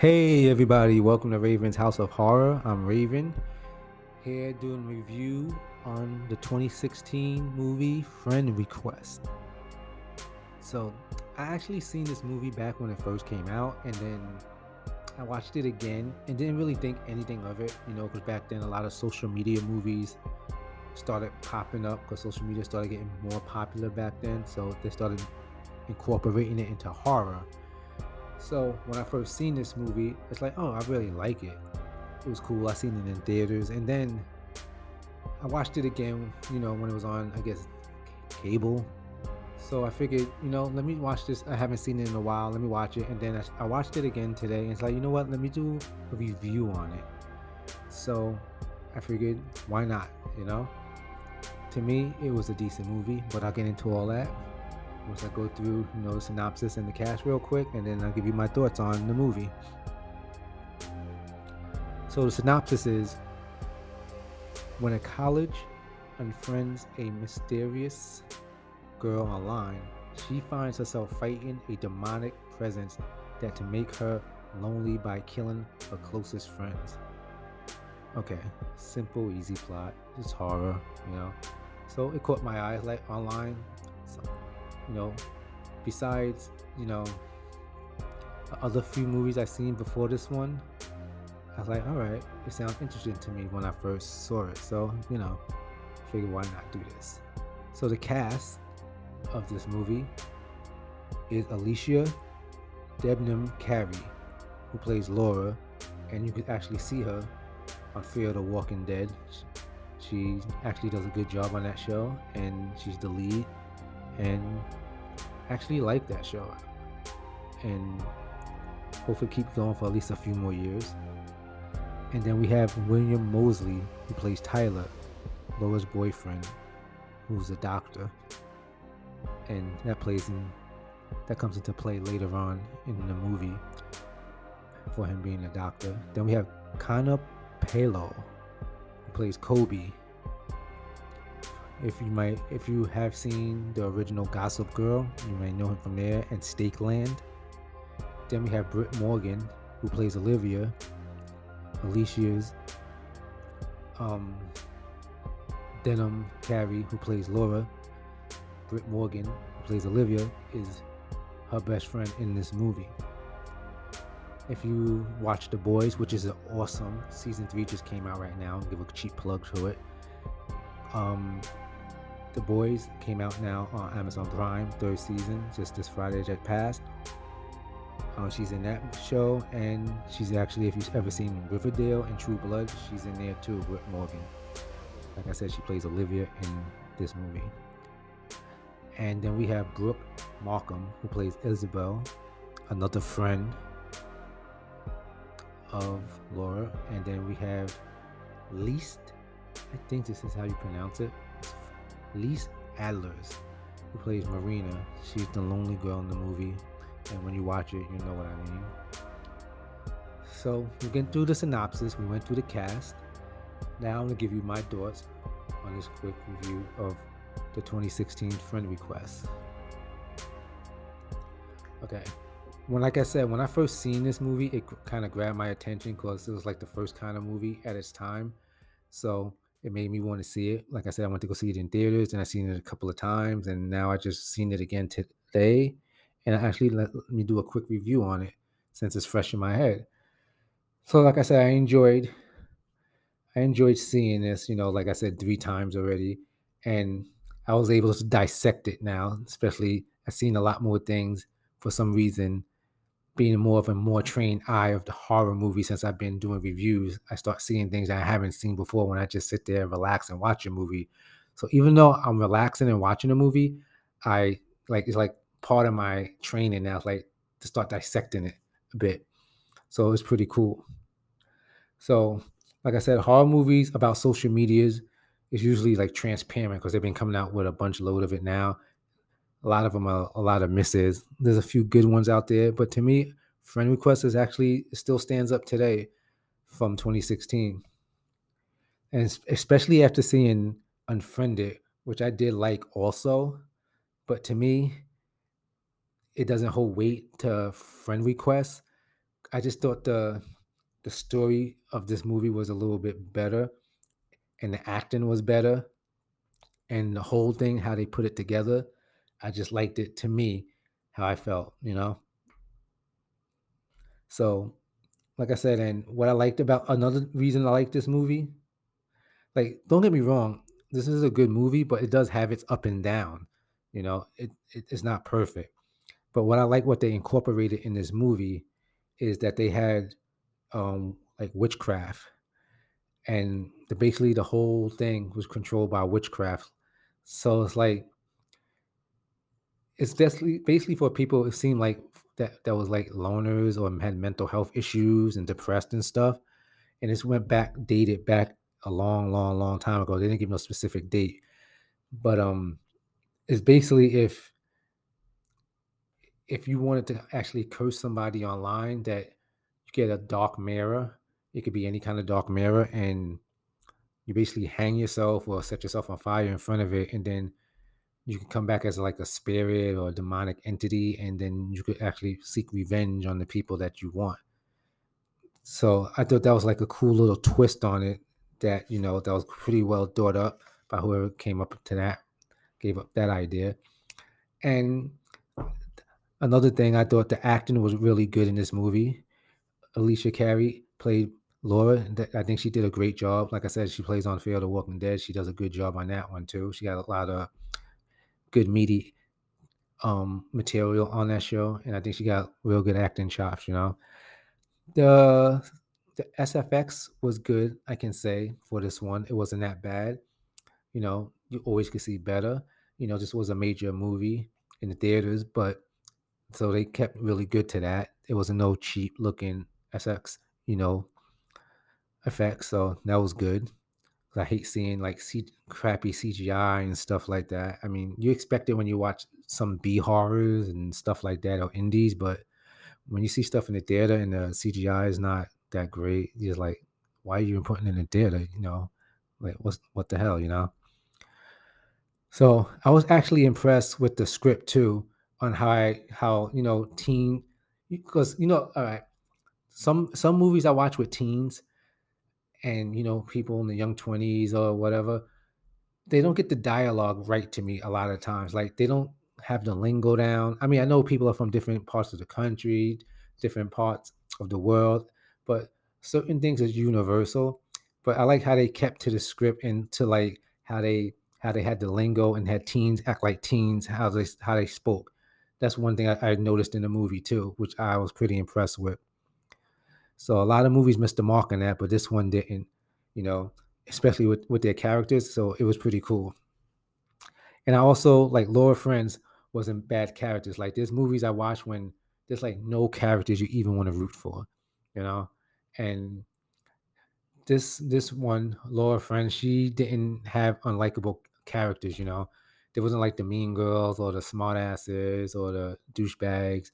Hey everybody, welcome to Raven's House of Horror. I'm Raven here doing a review on the 2016 movie Friend Request. So, I actually seen this movie back when it first came out and then I watched it again and didn't really think anything of it, you know, because back then a lot of social media movies started popping up because social media started getting more popular back then. So, they started incorporating it into horror so when I first seen this movie, it's like, oh, I really like it. It was cool. I seen it in theaters, and then I watched it again. You know, when it was on, I guess, cable. So I figured, you know, let me watch this. I haven't seen it in a while. Let me watch it, and then I, I watched it again today. And it's like, you know what? Let me do a review on it. So I figured, why not? You know, to me, it was a decent movie, but I'll get into all that once I go through, you know, the synopsis and the cast real quick, and then I'll give you my thoughts on the movie. So the synopsis is when a college unfriends a mysterious girl online, she finds herself fighting a demonic presence that to make her lonely by killing her closest friends. Okay, simple, easy plot. Just horror, you know. So it caught my eye like online. So you know, besides, you know, other few movies I've seen before this one, I was like, all right, it sounds interesting to me when I first saw it. So, you know, figure why not do this. So the cast of this movie is Alicia Debnam Carey, who plays Laura, and you can actually see her on Fear of the Walking Dead. She actually does a good job on that show, and she's the lead. And actually like that show and hopefully keep going for at least a few more years. And then we have William Moseley, who plays Tyler, Laura's boyfriend, who's a doctor. And that plays in that comes into play later on in the movie for him being a doctor. Then we have Connor Paolo, who plays Kobe, if you might if you have seen the original Gossip Girl, you might know him from there and Stakeland. Then we have Brit Morgan, who plays Olivia. Alicia's um Debnam Carey, who plays Laura. Brit Morgan, who plays Olivia, is her best friend in this movie. If you watch The Boys, which is awesome, season three just came out right now. Give a cheap plug to it. Um, the Boys came out now on Amazon Prime, third season, just this Friday that passed. Uh, she's in that show, and she's actually, if you've ever seen Riverdale and True Blood, she's in there too with Morgan. Like I said, she plays Olivia in this movie. And then we have Brooke Markham, who plays Isabel, another friend of Laura. And then we have Least, I think this is how you pronounce it, Lise Adlers, who plays Marina. She's the lonely girl in the movie, and when you watch it, you know what I mean. So we went through the synopsis, we went through the cast. Now I'm gonna give you my thoughts on this quick review of the 2016 Friend Request. Okay, when like I said, when I first seen this movie, it kind of grabbed my attention because it was like the first kind of movie at its time. So it made me want to see it. Like I said, I went to go see it in theaters, and I've seen it a couple of times, and now I just seen it again today, and I actually let, let me do a quick review on it since it's fresh in my head. So, like I said, I enjoyed, I enjoyed seeing this. You know, like I said, three times already, and I was able to dissect it now. Especially, I've seen a lot more things for some reason being more of a more trained eye of the horror movie since I've been doing reviews, I start seeing things I haven't seen before when I just sit there, relax, and watch a movie. So even though I'm relaxing and watching a movie, I like it's like part of my training now, like to start dissecting it a bit. So it's pretty cool. So, like I said, horror movies about social medias is usually like transparent because they've been coming out with a bunch load of it now a lot of them are a lot of misses. There's a few good ones out there, but to me, friend request is actually still stands up today from 2016, and especially after seeing Unfriended, which I did like also, but to me, it doesn't hold weight to friend requests. I just thought the the story of this movie was a little bit better, and the acting was better, and the whole thing how they put it together. I just liked it to me, how I felt, you know. So, like I said, and what I liked about another reason I like this movie, like don't get me wrong, this is a good movie, but it does have its up and down. You know, it, it it's not perfect. But what I like what they incorporated in this movie is that they had um like witchcraft and the basically the whole thing was controlled by witchcraft. So it's like it's basically basically for people it seemed like that that was like loners or had mental health issues and depressed and stuff. And this went back dated back a long, long, long time ago. They didn't give no specific date. But um it's basically if if you wanted to actually curse somebody online that you get a dark mirror it could be any kind of dark mirror and you basically hang yourself or set yourself on fire in front of it and then you can come back as like a spirit or a demonic entity and then you could actually seek revenge on the people that you want so i thought that was like a cool little twist on it that you know that was pretty well thought up by whoever came up to that gave up that idea and another thing i thought the acting was really good in this movie alicia carey played Laura, I think she did a great job. Like I said, she plays on Fear the Walking Dead. She does a good job on that one too. She got a lot of good meaty um material on that show, and I think she got real good acting chops. You know, the the SFX was good. I can say for this one, it wasn't that bad. You know, you always could see better. You know, this was a major movie in the theaters, but so they kept really good to that. It wasn't no cheap looking SX. You know, effects, so that was good. I hate seeing like C- crappy CGI and stuff like that. I mean, you expect it when you watch some B horrors and stuff like that or indies, but when you see stuff in the theater and the CGI is not that great, you're like, why are you putting in the theater? You know, like what's what the hell, you know? So I was actually impressed with the script too, on how I, how you know teen because you know all right some some movies I watch with teens and you know people in the young 20s or whatever they don't get the dialogue right to me a lot of times like they don't have the lingo down. I mean i know people are from different parts of the country different parts of the world but certain things is universal but i like how they kept to the script and to like how they how they had the lingo and had teens act like teens how they how they spoke. That's one thing I, I noticed in the movie too which i was pretty impressed with so a lot of movies missed the mark on that, but this one didn't, you know, especially with, with their characters. So it was pretty cool. And I also like Laura Friends wasn't bad characters. Like there's movies I watch when there's like no characters you even want to root for, you know? And this this one, Laura Friends, she didn't have unlikable characters, you know. There wasn't like the mean girls or the smartasses or the douchebags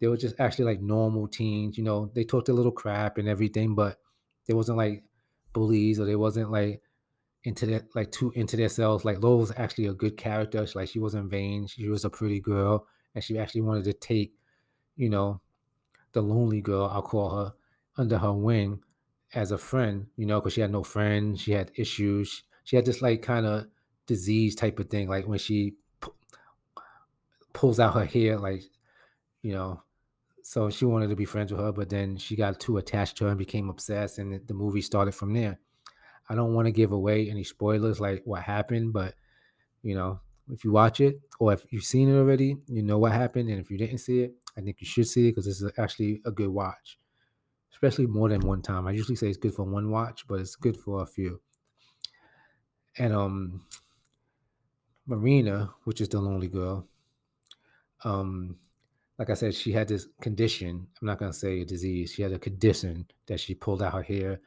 they were just actually like normal teens. You know, they talked a little crap and everything, but they wasn't like bullies or they wasn't like into that like too into themselves. Like Laura was actually a good character. She, like she wasn't vain. She was a pretty girl, and she actually wanted to take, you know, the lonely girl. I'll call her under her wing as a friend. You know, because she had no friends. She had issues. She had this like kind of disease type of thing. Like when she pulls out her hair, like you know, so she wanted to be friends with her, but then she got too attached to her and became obsessed, and the movie started from there. I don't want to give away any spoilers like what happened, but you know, if you watch it or if you've seen it already, you know what happened. And if you didn't see it, I think you should see it because this is actually a good watch, especially more than one time. I usually say it's good for one watch, but it's good for a few. And um, Marina, which is the lonely girl, um, like I said, she had this condition. I'm not going to say a disease. She had a condition that she pulled out her hair,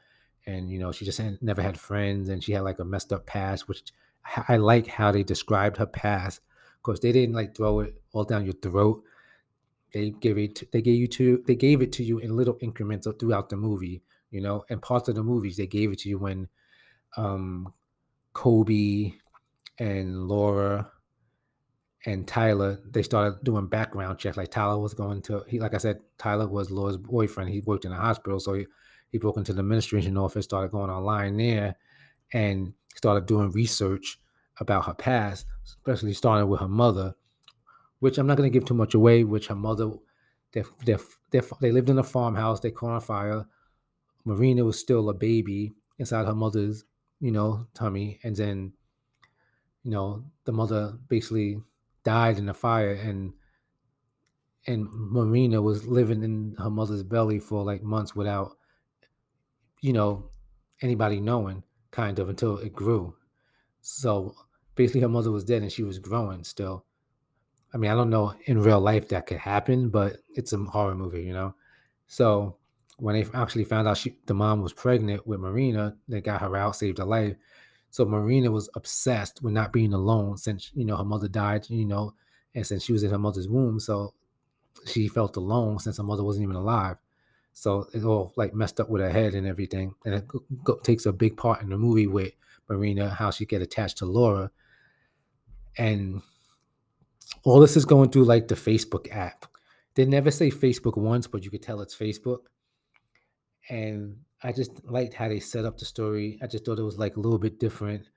and you know, she just had, never had friends, and she had like a messed up past. Which I like how they described her past, because they didn't like throw it all down your throat. They gave it. They gave you to. They gave it to you in little increments throughout the movie. You know, and parts of the movies they gave it to you when um, Kobe and Laura and Tyler, they started doing background checks. Like Tyler was going to he like I said, Tyler was Laura's boyfriend. He worked in a hospital, so he, he broke into the administration office, started going online there, and started doing research about her past, especially starting with her mother, which I'm not going to give too much away. Which her mother, they they they lived in a farmhouse. They caught on fire. Marina was still a baby inside her mother's, you know, tummy, and then, you know, the mother basically died in the fire, and and Marina was living in her mother's belly for like months without, you know, anybody knowing, kind of until it grew. So basically, her mother was dead and she was growing still. I mean, I don't know in real life that could happen, but it's a horror movie, you know. So when they actually found out she, the mom was pregnant with Marina, they got her out, saved her life. So Marina was obsessed with not being alone since you know her mother died, you know, and since she was in her mother's womb, so she felt alone since her mother wasn't even alive. So it all like messed up with her head and everything, and it go, takes a big part in the movie with Marina how she get attached to Laura, and all this is going through like the Facebook app. They never say Facebook once, but you could tell it's Facebook and I just liked how they set up the story. I just thought it was like a little bit different.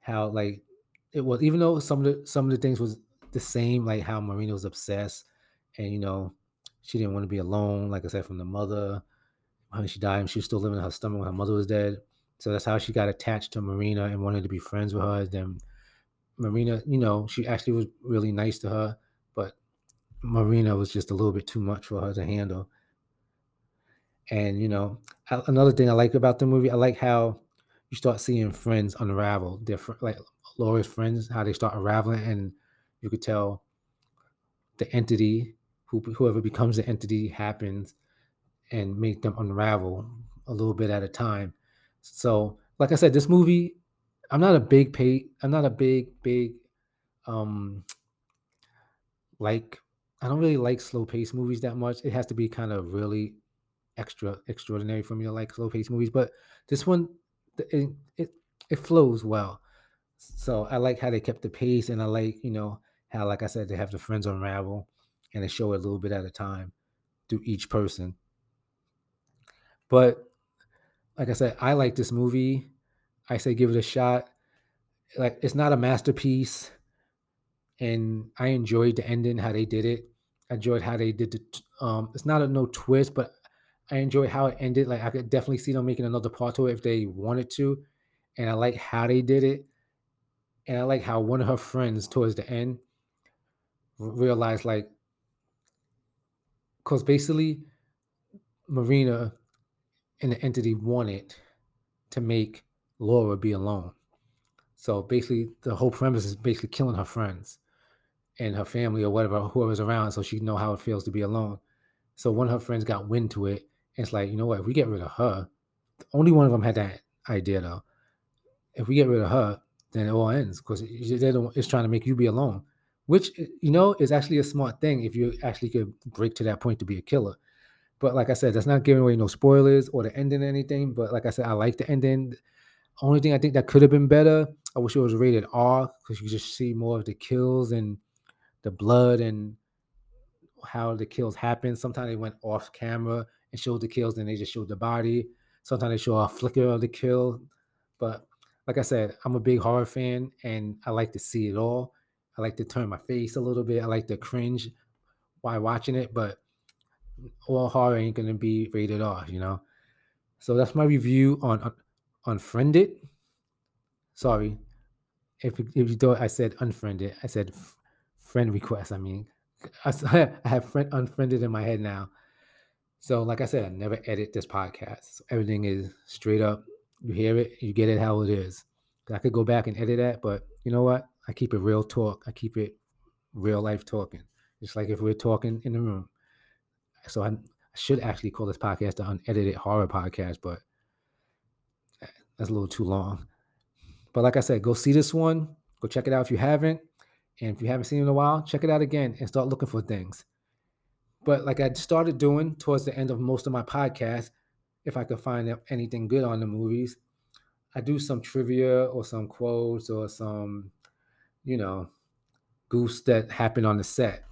How like it was, even though some of the some of the things was the same, like how Marina was obsessed, and you know she didn't want to be alone. Like I said, from the mother, when she died, and she was still living in her stomach when her mother was dead. So that's how she got attached to Marina and wanted to be friends with her. Then Marina, you know, she actually was really nice to her, but Marina was just a little bit too much for her to handle. And you know, another thing I like about the movie, I like how you start seeing friends unravel. Different, like Laura's friends, how they start unraveling, and you could tell the entity, who whoever becomes the entity, happens, and make them unravel a little bit at a time. So, like I said, this movie, I'm not a big pay, I'm not a big big, um, like I don't really like slow paced movies that much. It has to be kind of really extra extraordinary for me to like slow paced movies, but this one it, it it flows well. So I like how they kept the pace, and I like you know how, like I said, they have the friends unravel, and they show it a little bit at a time through each person. But like I said, I like this movie. I say give it a shot. Like it's not a masterpiece, and I enjoyed the ending, how they did it. I enjoyed how they did the. Um, it's not a no twist, but I enjoy how it ended. Like I could definitely see them making another part to it if they wanted to, and I like how they did it, and I like how one of her friends towards the end realized like, because basically, Marina and the entity wanted to make Laura be alone. So basically, the whole premise is basically killing her friends and her family or whatever, whoever's around, so she know how it feels to be alone. So one of her friends got wind to it it's like, you know what? If we get rid of her, only one of them had that idea though. If we get rid of her, then it all ends because it's trying to make you be alone, which eh, you know is actually a smart thing if you actually could break to that point to be a killer. But like I said, that's not giving away no spoilers or the ending or anything. But like I said, I like the ending. Only thing I think that could have been better, I wish it was rated R because you just see more of the kills and the blood and how the kills happen. Sometimes they went off camera and showed the kills, then they just show the body. Sometimes they show a flicker of the kill. But like I said, I'm a big horror fan and I like to see it all. I like to turn my face a little bit. I like to cringe while watching it, but all horror ain't gonna be rated R, you know. So that's my review on Unfriended. Sorry, if if you thought I said unfriended, I said friend request. I mean, I have friend unfriended in my head now. So, like I said, I never edit this podcast. Everything is straight up. You hear it, you get it how it is. I could go back and edit that, but you know what? I keep it real talk. I keep it real life talking. Just like if we're talking in the room. So I, I should actually call this podcast the unedited horror podcast, but eh, that's a little too long. But like I said, go see this one. Go check it out if you haven't. And if you haven't seen it in a while, check it out again and start looking for things. But like I started doing towards the end of most of my podcasts, if I could find anything good on the movies, I do some trivia or some quotes or some, you know, goofs that happened on the set.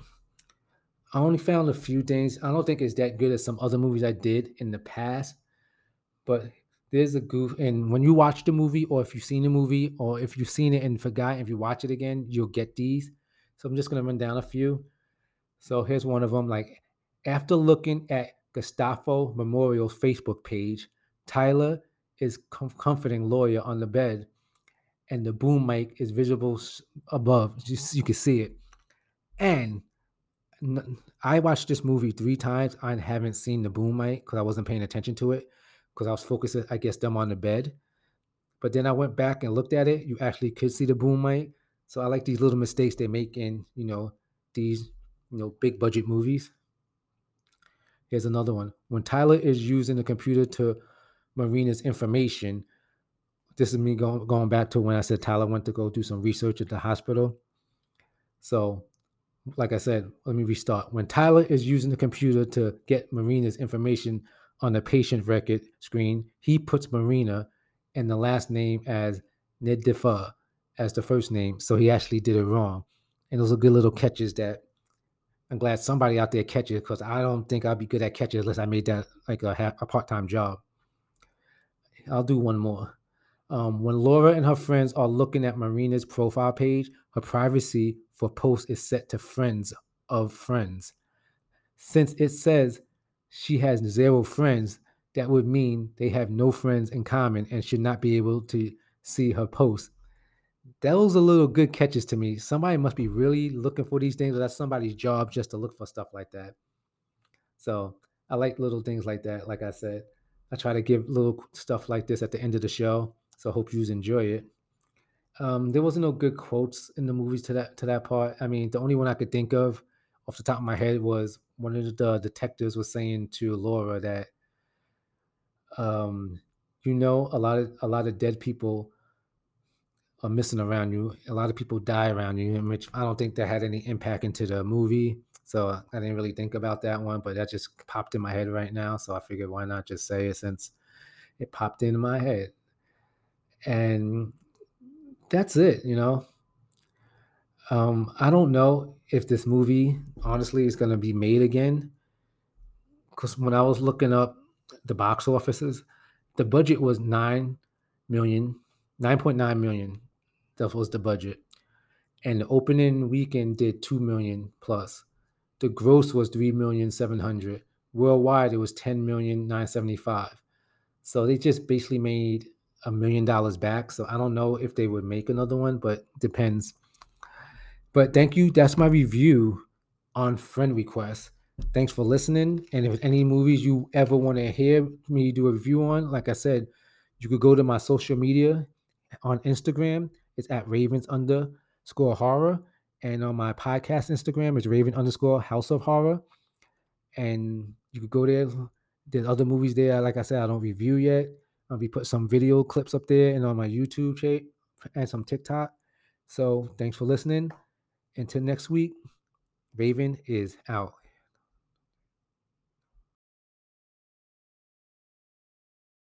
I only found a few things. I don't think it's that good as some other movies I did in the past, but there's a goof. And when you watch the movie, or if you've seen the movie, or if you've seen it and forgot, if you watch it again, you'll get these. So I'm just gonna run down a few. So here's one of them. Like after looking at Gustavo Memorial's Facebook page, Tyler is com- comforting Laura on the bed, and the boom mic is visible above. Just you can see it. And I watched this movie three times. I haven't seen the boom mic because I wasn't paying attention to it because I was focused, I guess, them on the bed. But then I went back and looked at it. You actually could see the boom mic. So I like these little mistakes they make in, you know, these, you know, big budget movies. Here's another one. When Tyler is using the computer to Marina's information, this is me going going back to when I said Tyler went to go do some research at the hospital. So like I said, let me restart. When Tyler is using the computer to get Marina's information on the patient record screen, he puts Marina and the last name as Nedifa as the first name. So he actually did it wrong. And those are good little catches that I'm glad somebody out there catches because I don't think I'd be good at catches unless I made that like a, a part time job. I'll do one more. Um, when Laura and her friends are looking at Marina's profile page, her privacy for posts is set to friends of friends. Since it says she has zero friends, that would mean they have no friends in common and should not be able to see her posts. Those are little good catches to me. Somebody must be really looking for these things, or that's somebody's job just to look for stuff like that. So I like little things like that. Like I said, I try to give little stuff like this at the end of the show so I hope you enjoy it. Um, there wasn't no good quotes in the movies to that to that part. I mean, the only one I could think of off the top of my head was one of the detectives was saying to Laura that um, you know a lot of a lot of dead people are missing around you. A lot of people die around you, which I don't think that had any impact into the movie. So I didn't really think about that one, but that just popped in my head right now. So I figured why not just say it since it popped into my head and that's it you know um i don't know if this movie honestly is going to be made again because when i was looking up the box offices the budget was 9 million 9.9 million that was the budget and the opening weekend did 2 million plus the gross was 3 million 700 worldwide it was 10 million 975 so they just basically made a million dollars back. So I don't know if they would make another one, but depends. But thank you. That's my review on friend requests. Thanks for listening. And if any movies you ever want to hear me do a review on, like I said, you could go to my social media on Instagram. It's at Ravens underscore horror. And on my podcast Instagram, it's Raven underscore House of Horror. And you could go there. There's other movies there. Like I said, I don't review yet. Uh, I'll be put some video clips up there and on my YouTube chat and some TikTok. So thanks for listening. Until next week, Raven is out.